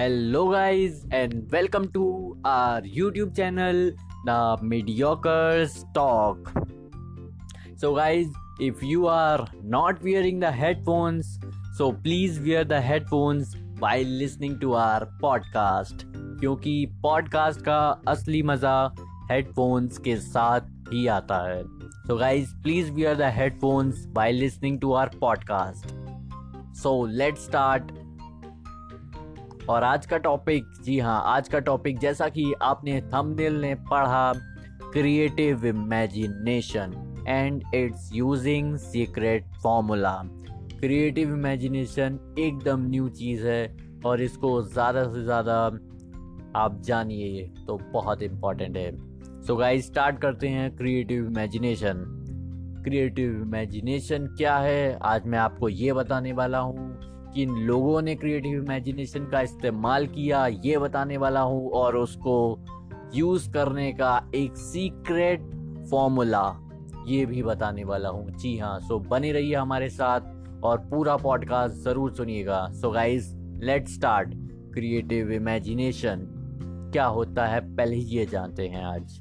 Hello guys and welcome to our YouTube channel the mediocres talk so guys if you are not wearing the headphones so please wear the headphones by listening to our podcast क्योंकि podcast का असली मज़ा headphones के साथ ही आता है। So guys please wear the headphones by listening to our podcast so let start और आज का टॉपिक जी हाँ आज का टॉपिक जैसा कि आपने थंबनेल ने पढ़ा creative imagination and it's using secret formula creative imagination एकदम न्यू चीज़ है और इसको ज़्यादा से ज़्यादा आप जानिए तो बहुत इंपॉर्टेंट है। सो गाइस स्टार्ट करते हैं क्रिएटिव इमेजिनेशन क्रिएटिव इमेजिनेशन क्या है? आज मैं आपको ये बताने वाला हूँ। किन लोगों ने क्रिएटिव इमेजिनेशन का इस्तेमाल किया, ये बताने वाला हूँ और उसको यूज़ करने का एक सीक्रेट फॉर्मूला ये भी बताने वाला हूँ। जी हाँ सो बने रहिए हमारे साथ और पूरा पॉडकास्ट ज़रूर सुनिएगा। So guys let start creative imagination क्या होता है, पहले ये जानते हैं आज।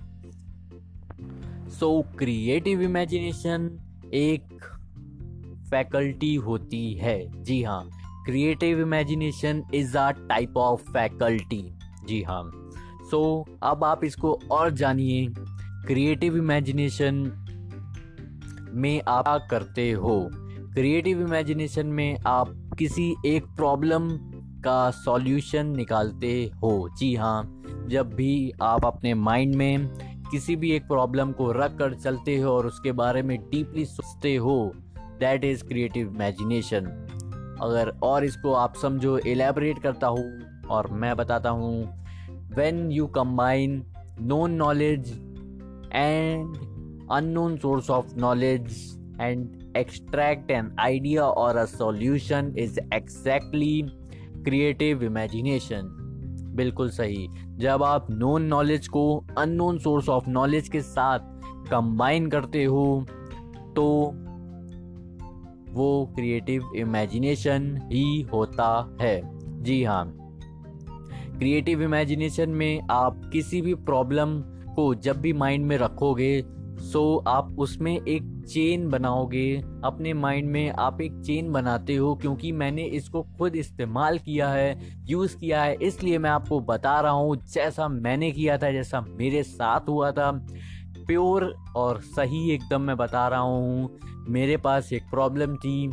सो क्रिएटिव इमेजिनेशन एक फैकल्टी होती है। जी हाँ creative imagination is a type of faculty जी हाँ। सो so, अब आप इसको और जानिए क्रिएटिव इमेजिनेशन में आप करते हो? क्रिएटिव इमेजिनेशन में आप किसी एक प्रॉब्लम का सॉल्यूशन निकालते हो। जी हाँ। जब भी आप अपने माइंड में किसी भी एक प्रॉब्लम को रख कर चलते हो और उसके बारे में डीपली सोचते हो दैट इज़ क्रिएटिव इमेजिनेशन अगर और इसको आप समझो एलेबरेट करता हूँ और मैं बताता हूँ। When you combine known knowledge and unknown source of knowledge and extract an idea और a solution is exactly creative imagination बिल्कुल सही। जब आप नोन नॉलेज को अननोन सोर्स ऑफ़ नॉलेज के साथ कंबाइन करते हो तो वो क्रिएटिव इमेजिनेशन ही होता है। जी हाँ। क्रिएटिव इमेजिनेशन में आप किसी भी प्रॉब्लम को जब भी माइंड में रखोगे सो आप उसमें एक चेन बनाओगे। अपने माइंड में आप एक चेन बनाते हो क्योंकि मैंने इसको खुद इस्तेमाल किया है यूज़ किया है, इसलिए मैं आपको बता रहा हूँ, जैसा मैंने किया था, जैसा मेरे साथ हुआ था। प्योर और सही एकदम मैं बता रहा हूँ। मेरे पास एक प्रॉब्लम थी।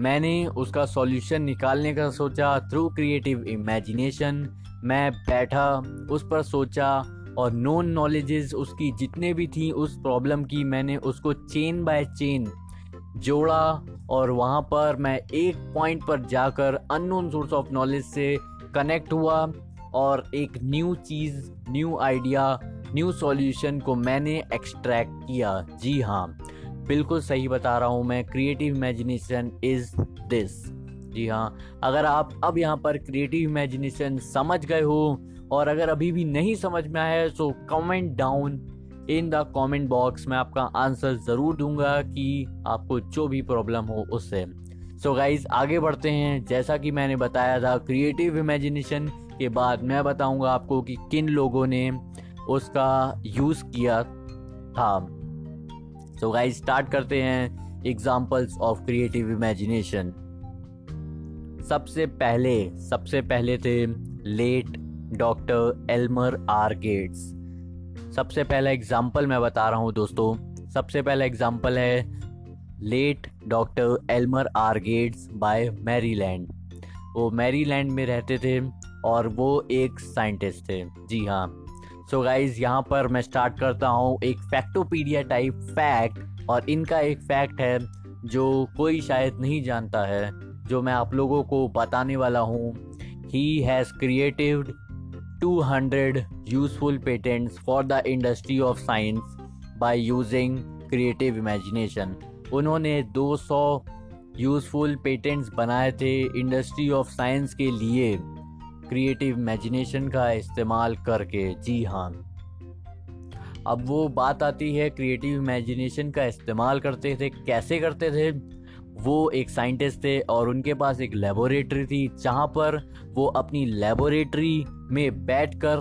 मैंने उसका सॉल्यूशन निकालने का सोचा थ्रू क्रिएटिव इमेजिनेशन मैं बैठा, उस पर सोचा और नोन नॉलेजेस उसकी जितने भी थी, उस प्रॉब्लम की मैंने उसको चेन बाय चेन जोड़ा और वहाँ पर मैं एक पॉइंट पर जाकर अननोन सोर्स ऑफ़ नॉलेज से कनेक्ट हुआ और एक न्यू चीज़ न्यू आइडिया न्यू सॉल्यूशन को मैंने एक्सट्रैक्ट किया। जी हाँ बिल्कुल सही बता रहा हूँ मैं क्रिएटिव इमेजिनेशन इज़ दिस जी हाँ अगर आप अब यहाँ पर क्रिएटिव इमेजिनेशन समझ गए हो, और अगर अभी भी नहीं समझ में आया तो comment down in the comment box में आपका आंसर ज़रूर दूँगा कि आपको जो भी प्रॉब्लम हो उससे। सो so गाइज़ आगे बढ़ते हैं। जैसा कि मैंने बताया था क्रिएटिव इमेजिनेशन के बाद मैं बताऊँगा आपको कि किन लोगों ने उसका यूज़ किया था। सो गाइज़ स्टार्ट करते हैं एग्जाम्पल्स ऑफ़ क्रिएटिव इमेजिनेशन सबसे पहले सबसे पहले थे late doctor Elmer R Gates सबसे पहला एग्ज़ाम्पल मैं बता रहा हूँ दोस्तों। सबसे पहला एग्ज़ाम्पल है late doctor Elmer R Gates by Maryland वो मैरीलैंड में रहते थे और वो एक साइंटिस्ट थे। जी हाँ। सो गाइज़ यहाँ पर मैं स्टार्ट करता हूँ एक फैक्टोपीडिया टाइप फैक्ट और इनका एक फैक्ट है जो कोई शायद नहीं जानता है, जो मैं आप लोगों को बताने वाला हूँ। He has creative 200 useful patents for the industry of science by using creative imagination उन्होंने 200 यूजफुल पेटेंट्स बनाए थे इंडस्ट्री ऑफ़ साइंस के लिए। क्रिएटिव इमेजिनेशन का इस्तेमाल करके। जी हाँ। अब वो बात आती है क्रिएटिव इमेजिनेशन का इस्तेमाल करते थे, कैसे करते थे? वो एक साइंटिस्ट थे और उनके पास एक लेबोरेटरी थी, जहाँ पर वो अपनी लेबोरेटरी में बैठकर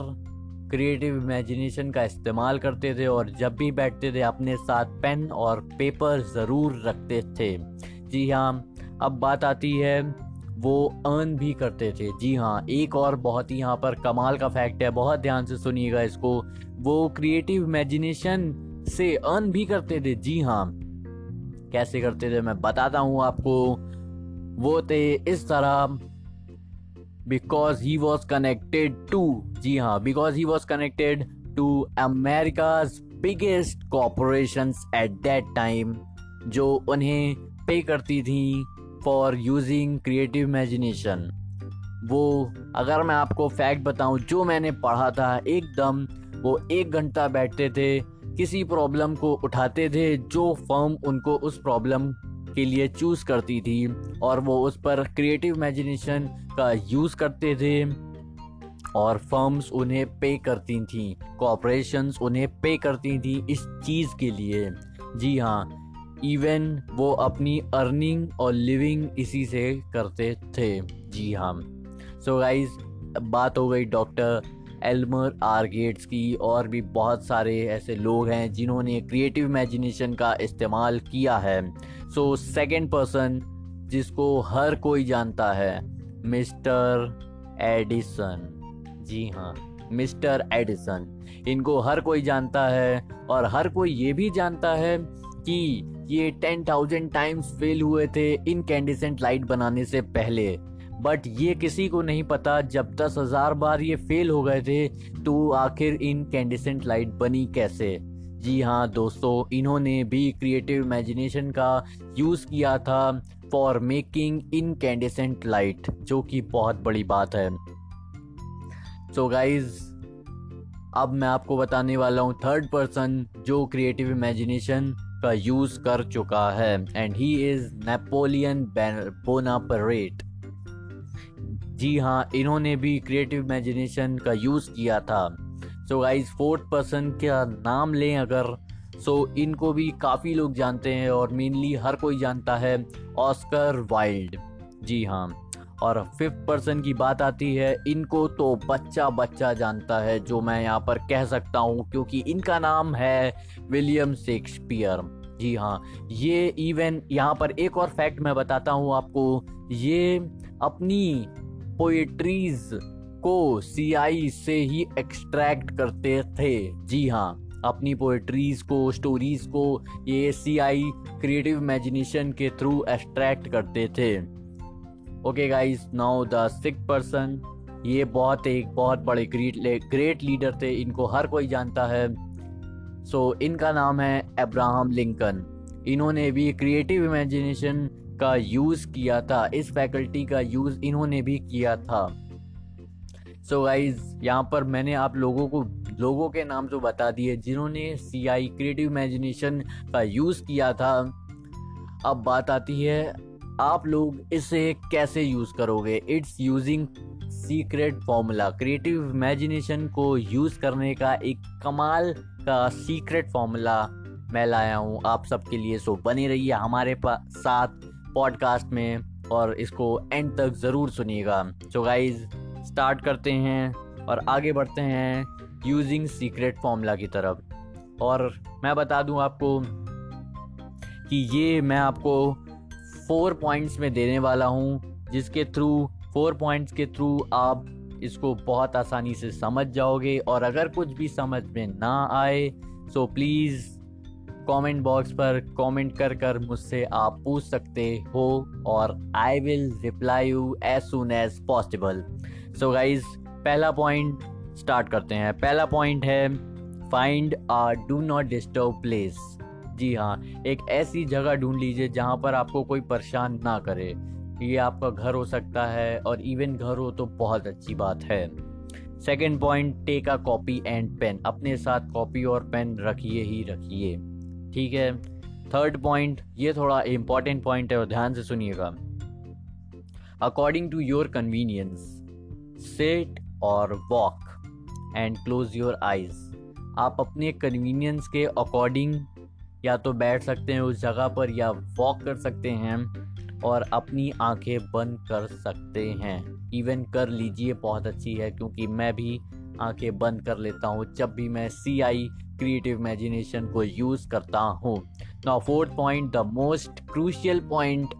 क्रिएटिव इमेजिनेशन का इस्तेमाल करते थे और जब भी बैठते थे, अपने साथ पेन और पेपर ज़रूर रखते थे। जी हाँ अब बात आती है वो अर्न भी करते थे। जी हाँ एक और बहुत ही यहाँ पर कमाल का फैक्ट है, बहुत ध्यान से सुनिएगा इसको। वो क्रिएटिव इमेजिनेशन से अर्न भी करते थे। जी हाँ। कैसे करते थे मैं बताता हूँ आपको। वो थे इस तरह because he was connected to जी हाँ because he was connected to America's biggest corporation at that time जो उन्हें पे करती थी। फॉर यूजिंग क्रिएटिव इमेजिनेशन वो, अगर मैं आपको फैक्ट बताऊँ, जो मैंने पढ़ा था, एकदम वो एक घंटा बैठते थे, किसी प्रॉब्लम को उठाते थे, जो फर्म उनको उस प्रॉब्लम के लिए चूज़ करती थी, और वो उस पर क्रिएटिव इमेजिनेशन का यूज़ करते थे, और फर्म्स उन्हें पे करती थी कॉरपोरेशंस उन्हें पे करती थी इस चीज़ के लिए। जी हाँ इवन वो अपनी अर्निंग और लिविंग इसी से करते थे। जी हाँ। सो so गाइज़ बात हो गई डॉक्टर एल्मर आर गेट्स की और भी बहुत सारे ऐसे लोग हैं जिन्होंने क्रिएटिव इमेजिनेशन का इस्तेमाल किया है। सो सेकेंड पर्सन जिसको हर कोई जानता है, मिस्टर एडिसन जी हाँ मिस्टर एडिसन इनको हर कोई जानता है और हर कोई ये भी जानता है कि ये टेन थाउज़ेंड टाइम्स फेल हुए थे इनकेंडिसेंट लाइट बनाने से पहले। बट ये किसी को नहीं पता, जब दस हज़ार बार ये फेल हो गए थे तो आखिर इन इनकेंडिसेंट लाइट बनी कैसे? जी हाँ दोस्तों, इन्होंने भी क्रिएटिव इमेजिनेशन का यूज़ किया था फॉर मेकिंग इनकेंडिसेंट लाइट जो कि बहुत बड़ी बात है। सो so गाइज़ अब मैं आपको बताने वाला हूँ थर्ड पर्सन जो क्रिएटिव इमेजिनेशन का यूज़ कर चुका है and he is Napoleon Bonaparte जी हाँ इन्होंने भी क्रिएटिव इमेजिनेशन का यूज़ किया था। सो गाइस फोर्थ पर्सन का नाम लें अगर सो so, इनको भी काफ़ी लोग जानते हैं और मेनली हर कोई जानता है ऑस्कर वाइल्ड जी हाँ। और फिफ्थ पर्सन की बात आती है, इनको तो बच्चा बच्चा जानता है, जो मैं यहाँ पर कह सकता हूँ, क्योंकि इनका नाम है विलियम शेक्सपियर जी हाँ ये इवन यहाँ पर एक और फैक्ट मैं बताता हूँ आपको, ये अपनी पोएट्रीज को सीआई से ही एक्सट्रैक्ट करते थे। जी हाँ अपनी पोएट्रीज को स्टोरीज को ये सीआई क्रिएटिव इमेजिनेशन के थ्रू एक्सट्रैक्ट करते थे। Okay guys now the six person ये बहुत एक बहुत बड़े ग्रेट ग्रेट लीडर थे। इनको हर कोई जानता है। सो so, इनका नाम है अब्राहम लिंकन इन्होंने भी क्रिएटिव इमेजिनेशन का यूज़ किया था। इस फैकल्टी का यूज़ इन्होंने भी किया था। सो so गाइज़ यहाँ पर मैंने आप लोगों को लोगों के नाम तो बता दिए जिन्होंने सी आई क्रिएटिव इमेजिनेशन का यूज़ किया था। अब बात आती है आप लोग इसे कैसे यूज़ करोगे? It's using secret formula creative imagination को यूज़ करने का एक कमाल का सीक्रेट फॉर्मूला मैं लाया हूँ आप सबके लिए। सो बने रहिए हमारे साथ पॉडकास्ट में और इसको एंड तक ज़रूर सुनिएगा। सो गाइज़ स्टार्ट करते हैं और आगे बढ़ते हैं यूजिंग सीक्रेट फॉर्मूला की तरफ़। और मैं बता दूँ आपको कि ये मैं आपको फोर पॉइंट्स में देने वाला हूँ, जिसके थ्रू, फोर पॉइंट्स के थ्रू आप इसको बहुत आसानी से समझ जाओगे और अगर कुछ भी समझ में ना आए सो प्लीज़ कमेंट बॉक्स पर कमेंट कर कर मुझसे आप पूछ सकते हो और I will reply you as soon as possible so guys पहला पॉइंट स्टार्ट करते हैं। पहला पॉइंट है find a do not disturb place जी हाँ एक ऐसी जगह ढूंढ लीजिए जहाँ पर आपको कोई परेशान ना करे। ये आपका घर हो सकता है और इवन घर हो तो बहुत अच्छी बात है। Second point take a copy and pen अपने साथ कॉपी और पेन रखिए ही रखिए। ठीक है? थर्ड पॉइंट ये थोड़ा इंपॉर्टेंट पॉइंट है और ध्यान से सुनिएगा। According to your convenience set और walk and close your eyes आप अपने कन्वीनियंस के अकॉर्डिंग या तो बैठ सकते हैं उस जगह पर या वॉक कर सकते हैं और अपनी आँखें बंद कर सकते हैं। इवन कर लीजिए, बहुत अच्छी है, क्योंकि मैं भी आँखें बंद कर लेता हूँ जब भी मैं सी आई क्रिएटिव इमेजिनेशन को यूज़ करता हूँ। Now fourth point the most crucial point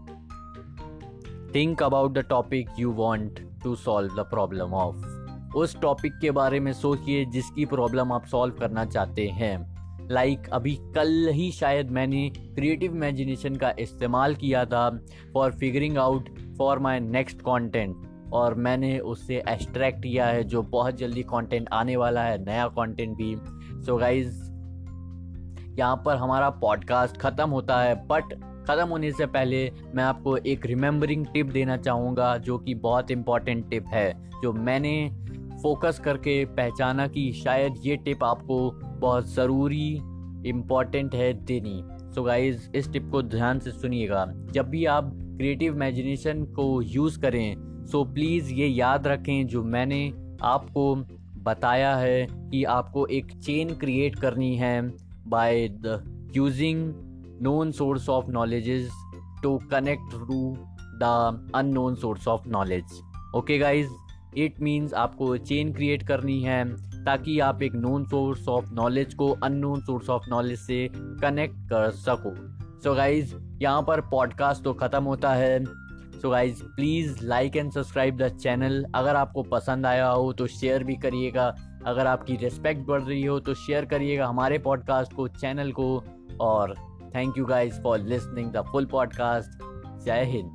think about the topic you want to solve the problem of उस टॉपिक के बारे में सोचिए जिसकी प्रॉब्लम आप सॉल्व करना चाहते हैं। लाइक like, अभी कल ही शायद मैंने क्रिएटिव इमेजिनेशन का इस्तेमाल किया था for figuring out for my next content और मैंने उससे एक्सट्रैक्ट किया है जो बहुत जल्दी कंटेंट आने वाला है नया कंटेंट भी। सो गाइज़ यहाँ पर हमारा पॉडकास्ट ख़त्म होता है बट ख़त्म होने से पहले मैं आपको एक रिमेम्बरिंग टिप देना चाहूँगा जो कि बहुत इंपॉर्टेंट टिप है जो मैंने फोकस करके पहचाना कि शायद ये टिप आपको बहुत ज़रूरी इंपॉर्टेंट है देनी। सो so गाइज़ इस टिप को ध्यान से सुनिएगा। जब भी आप क्रिएटिव इमेजिनेशन को यूज़ करें सो so प्लीज़ ये याद रखें जो मैंने आपको बताया है कि आपको एक चेन क्रिएट करनी है by the using known source of knowledges to connect to the unknown source of knowledge okay guys it means आपको चेन क्रिएट करनी है, ताकि आप एक नोन सोर्स ऑफ़ नॉलेज को अननोन सोर्स ऑफ़ नॉलेज से कनेक्ट कर सको। सो गाइज़ यहाँ पर पॉडकास्ट तो ख़त्म होता है। So guys please like and subscribe the channel अगर आपको पसंद आया हो तो शेयर भी करिएगा। अगर आपकी रिस्पेक्ट बढ़ रही हो तो शेयर करिएगा हमारे पॉडकास्ट को चैनल को। और thank you guys for listening the full podcast जय हिंद।